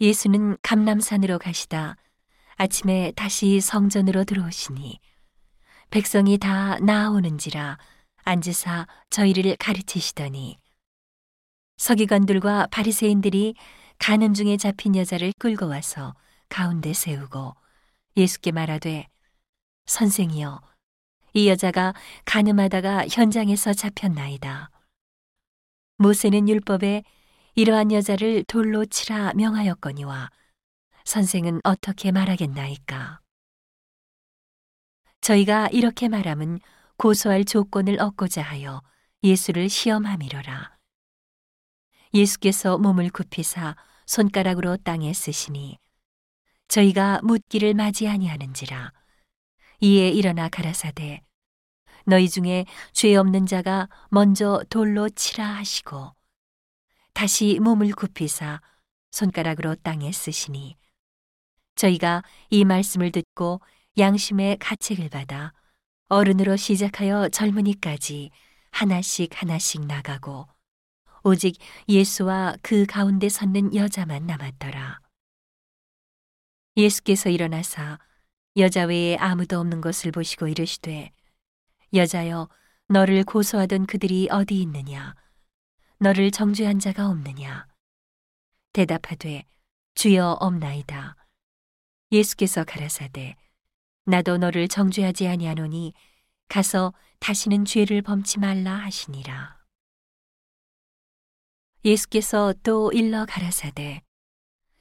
예수는 감남산으로 가시다 아침에 다시 성전으로 들어오시니 백성이 다 나아오는지라 앉으사 저희를 가르치시더니 서기관들과 바리새인들이 가늠 중에 잡힌 여자를 끌고 와서 가운데 세우고 예수께 말하되 선생이여 이 여자가 가늠하다가 현장에서 잡혔나이다. 모세는 율법에 이러한 여자를 돌로 치라 명하였거니와 선생은 어떻게 말하겠나이까? 저희가 이렇게 말함은 고소할 조건을 얻고자 하여 예수를 시험함이로라. 예수께서 몸을 굽히사 손가락으로 땅에 쓰시니 저희가 묻기를 맞이 아니하는지라 이에 일어나 가라사대 너희 중에 죄 없는 자가 먼저 돌로 치라 하시고 다시 몸을 굽히사 손가락으로 땅에 쓰시니 저희가 이 말씀을 듣고 양심의 가책을 받아 어른으로 시작하여 젊은이까지 하나씩 하나씩 나가고 오직 예수와 그 가운데 섰는 여자만 남았더라. 예수께서 일어나사 여자 외에 아무도 없는 것을 보시고 이르시되 여자여 너를 고소하던 그들이 어디 있느냐 너를 정죄한 자가 없느냐? 대답하되 주여 없나이다. 예수께서 가라사대 나도 너를 정죄하지 아니하노니 가서 다시는 죄를 범치 말라 하시니라. 예수께서 또 일러 가라사대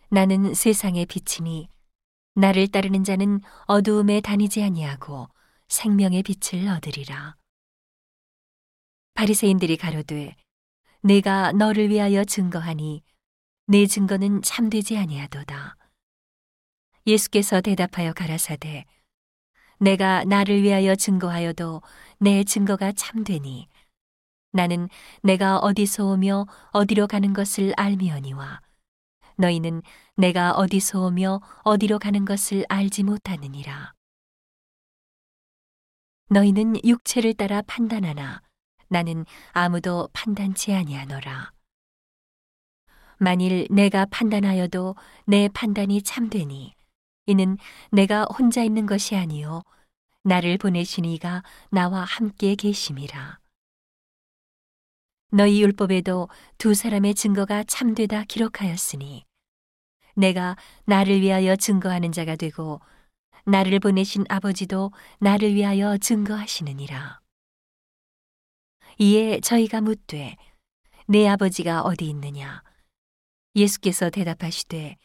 나는 세상의 빛이니 나를 따르는 자는 어두움에 다니지 아니하고 생명의 빛을 얻으리라. 바리새인들이 가로되 내가 너를 위하여 증거하니 내 증거는 참되지 아니하도다. 예수께서 대답하여 가라사대 내가 나를 위하여 증거하여도 내 증거가 참되니 나는 내가 어디서 오며 어디로 가는 것을 알미언니와 너희는 내가 어디서 오며 어디로 가는 것을 알지 못하느니라. 너희는 육체를 따라 판단하나 나는 아무도 판단치 아니하노라. 만일 내가 판단하여도 내 판단이 참되니 이는 내가 혼자 있는 것이 아니요 나를 보내신 이가 나와 함께 계심이라. 너희 율법에도 두 사람의 증거가 참되다 기록하였으니 내가 나를 위하여 증거하는 자가 되고 나를 보내신 아버지도 나를 위하여 증거하시느니라. 이에 저희가 묻되 내 아버지가 어디 있느냐? 예수께서 대답하시되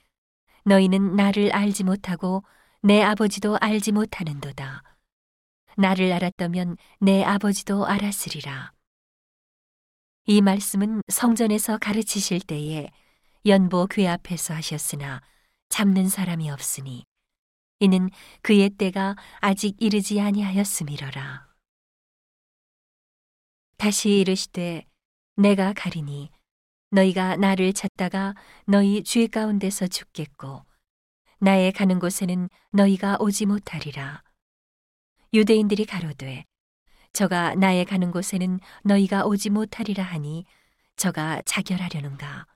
너희는 나를 알지 못하고 내 아버지도 알지 못하는도다. 나를 알았다면 내 아버지도 알았으리라. 이 말씀은 성전에서 가르치실 때에 연보 궤 앞에서 하셨으나 잡는 사람이 없으니 이는 그의 때가 아직 이르지 아니하였음이러라. 다시 이르시되 내가 가리니 너희가 나를 찾다가 너희 죄 가운데서 죽겠고 나의 가는 곳에는 너희가 오지 못하리라. 유대인들이 가로되 저가 나의 가는 곳에는 너희가 오지 못하리라 하니 저가 자결하려는가.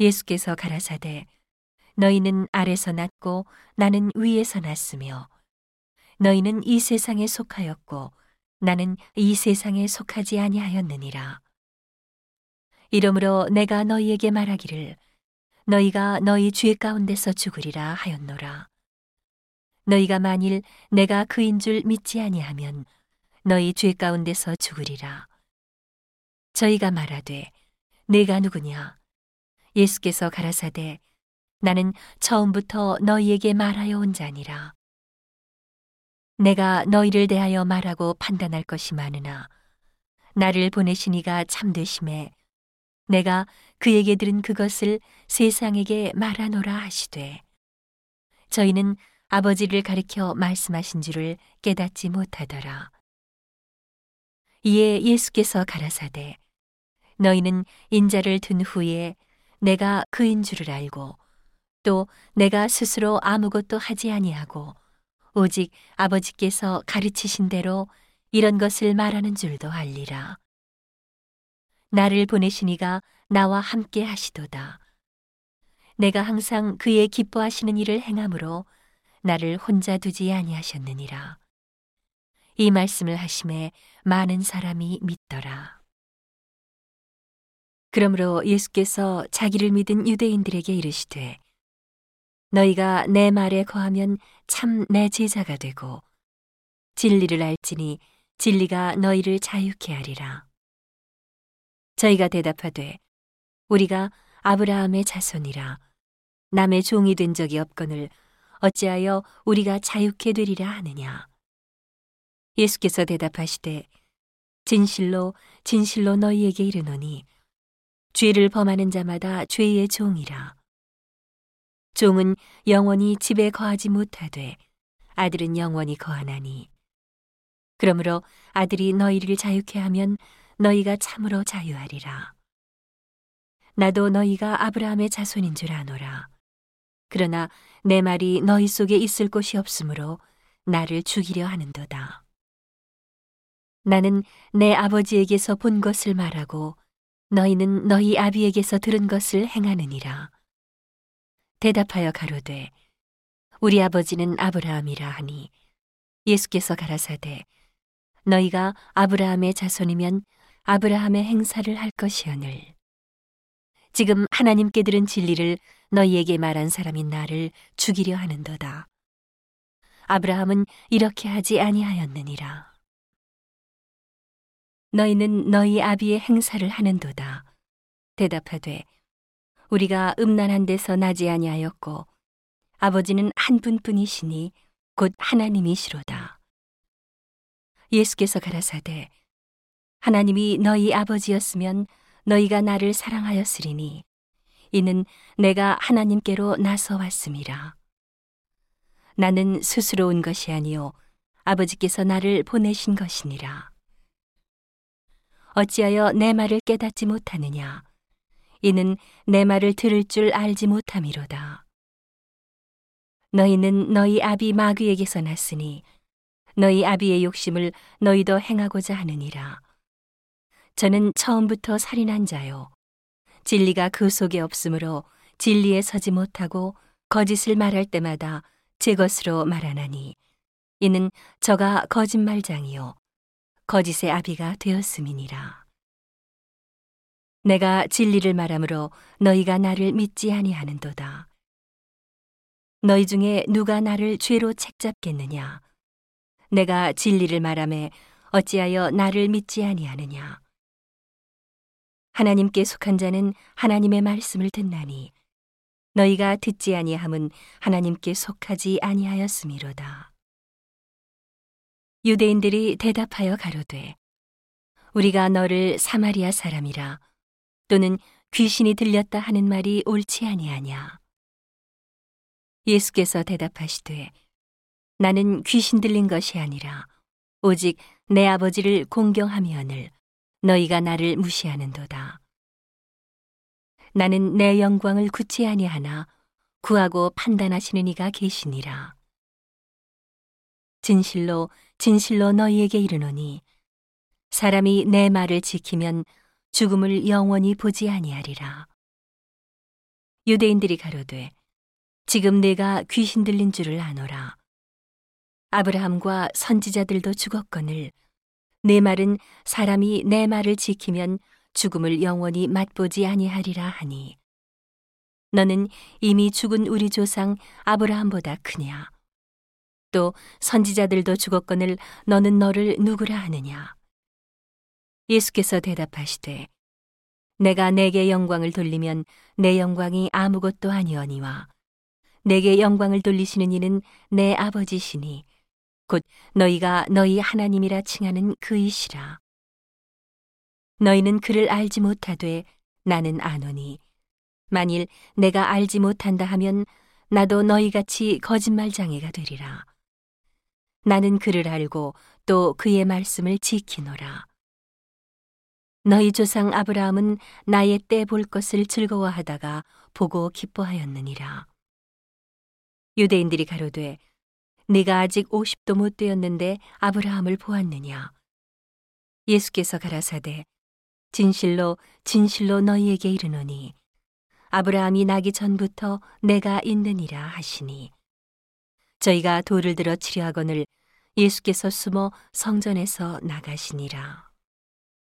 예수께서 가라사대 너희는 아래서 났고 나는 위에서 났으며 너희는 이 세상에 속하였고 나는 이 세상에 속하지 아니하였느니라. 이러므로 내가 너희에게 말하기를 너희가 너희 죄 가운데서 죽으리라 하였노라. 너희가 만일 내가 그인 줄 믿지 아니하면 너희 죄 가운데서 죽으리라. 저희가 말하되 내가 누구냐? 예수께서 가라사대 나는 처음부터 너희에게 말하여 온 자니라. 내가 너희를 대하여 말하고 판단할 것이 많으나 나를 보내신 이가 참되심에 내가 그에게 들은 그것을 세상에게 말하노라 하시되 저희는 아버지를 가리켜 말씀하신 줄을 깨닫지 못하더라. 이에 예수께서 가라사대 너희는 인자를 든 후에 내가 그인 줄을 알고 또 내가 스스로 아무것도 하지 아니하고 오직 아버지께서 가르치신 대로 이런 것을 말하는 줄도 알리라. 나를 보내시니가 나와 함께 하시도다. 내가 항상 그의 기뻐하시는 일을 행함으로 나를 혼자 두지 아니하셨느니라. 이 말씀을 하심에 많은 사람이 믿더라. 그러므로 예수께서 자기를 믿은 유대인들에게 이르시되 너희가 내 말에 거하면 참 내 제자가 되고 진리를 알지니 진리가 너희를 자유케 하리라. 저희가 대답하되 우리가 아브라함의 자손이라 남의 종이 된 적이 없거늘 어찌하여 우리가 자유케 되리라 하느냐. 예수께서 대답하시되 진실로 진실로 너희에게 이르노니 죄를 범하는 자마다 죄의 종이라. 종은 영원히 집에 거하지 못하되 아들은 영원히 거하나니. 그러므로 아들이 너희를 자유케 하면 너희가 참으로 자유하리라. 나도 너희가 아브라함의 자손인 줄 아노라. 그러나 내 말이 너희 속에 있을 곳이 없으므로 나를 죽이려 하는도다. 나는 내 아버지에게서 본 것을 말하고 너희는 너희 아비에게서 들은 것을 행하느니라. 대답하여 가로되 우리 아버지는 아브라함이라 하니 예수께서 가라사대 너희가 아브라함의 자손이면 아브라함의 행사를 할 것이오늘 지금 하나님께 들은 진리를 너희에게 말한 사람인 나를 죽이려 하는도다. 아브라함은 이렇게 하지 아니하였느니라. 너희는 너희 아비의 행사를 하는도다. 대답하되 우리가 음란한 데서 나지 아니하였고 아버지는 한 분뿐이시니 곧 하나님이시로다. 예수께서 가라사대 하나님이 너희 아버지였으면 너희가 나를 사랑하였으리니 이는 내가 하나님께로 나서 왔음이라. 나는 스스로 온 것이 아니요 아버지께서 나를 보내신 것이니라. 어찌하여 내 말을 깨닫지 못하느냐? 이는 내 말을 들을 줄 알지 못함이로다. 너희는 너희 아비 마귀에게서 났으니 너희 아비의 욕심을 너희도 행하고자 하느니라. 저는 처음부터 살인한 자요. 진리가 그 속에 없으므로 진리에 서지 못하고 거짓을 말할 때마다 제 것으로 말하나니 이는 저가 거짓말장이요. 거짓의 아비가 되었음이니라. 내가 진리를 말하므로 너희가 나를 믿지 아니하는도다. 너희 중에 누가 나를 죄로 책잡겠느냐? 내가 진리를 말함에 어찌하여 나를 믿지 아니하느냐? 하나님께 속한 자는 하나님의 말씀을 듣나니 너희가 듣지 아니함은 하나님께 속하지 아니하였음이로다. 유대인들이 대답하여 가로되 우리가 너를 사마리아 사람이라 또는 귀신이 들렸다 하는 말이 옳지 아니하냐? 예수께서 대답하시되 나는 귀신 들린 것이 아니라 오직 내 아버지를 공경하며늘 너희가 나를 무시하는도다. 나는 내 영광을 굳지 아니하나 구하고 판단하시는 이가 계시니라. 진실로 진실로 너희에게 이르노니 사람이 내 말을 지키면 죽음을 영원히 보지 아니하리라. 유대인들이 가로되 지금 내가 귀신 들린 줄을 아노라. 아브라함과 선지자들도 죽었거늘 내 말은 사람이 내 말을 지키면 죽음을 영원히 맛보지 아니하리라 하니 너는 이미 죽은 우리 조상 아브라함보다 크냐? 또 선지자들도 죽었거늘 너는 너를 누구라 하느냐? 예수께서 대답하시되 내가 내게 영광을 돌리면 내 영광이 아무것도 아니오니와 내게 영광을 돌리시는 이는 내 아버지시니 곧 너희가 너희 하나님이라 칭하는 그이시라. 너희는 그를 알지 못하되 나는 아노니 만일 내가 알지 못한다 하면 나도 너희 같이 거짓말장애가 되리라. 나는 그를 알고 또 그의 말씀을 지키노라. 너희 조상 아브라함은 나의 때 볼 것을 즐거워하다가 보고 기뻐하였느니라. 유대인들이 가로되 네가 아직 50도 못 되었는데 아브라함을 보았느냐? 예수께서 가라사대 진실로 진실로 너희에게 이르노니 아브라함이 나기 전부터 내가 있느니라 하시니 저희가 돌을 들어 치려하거늘 예수께서 숨어 성전에서 나가시니라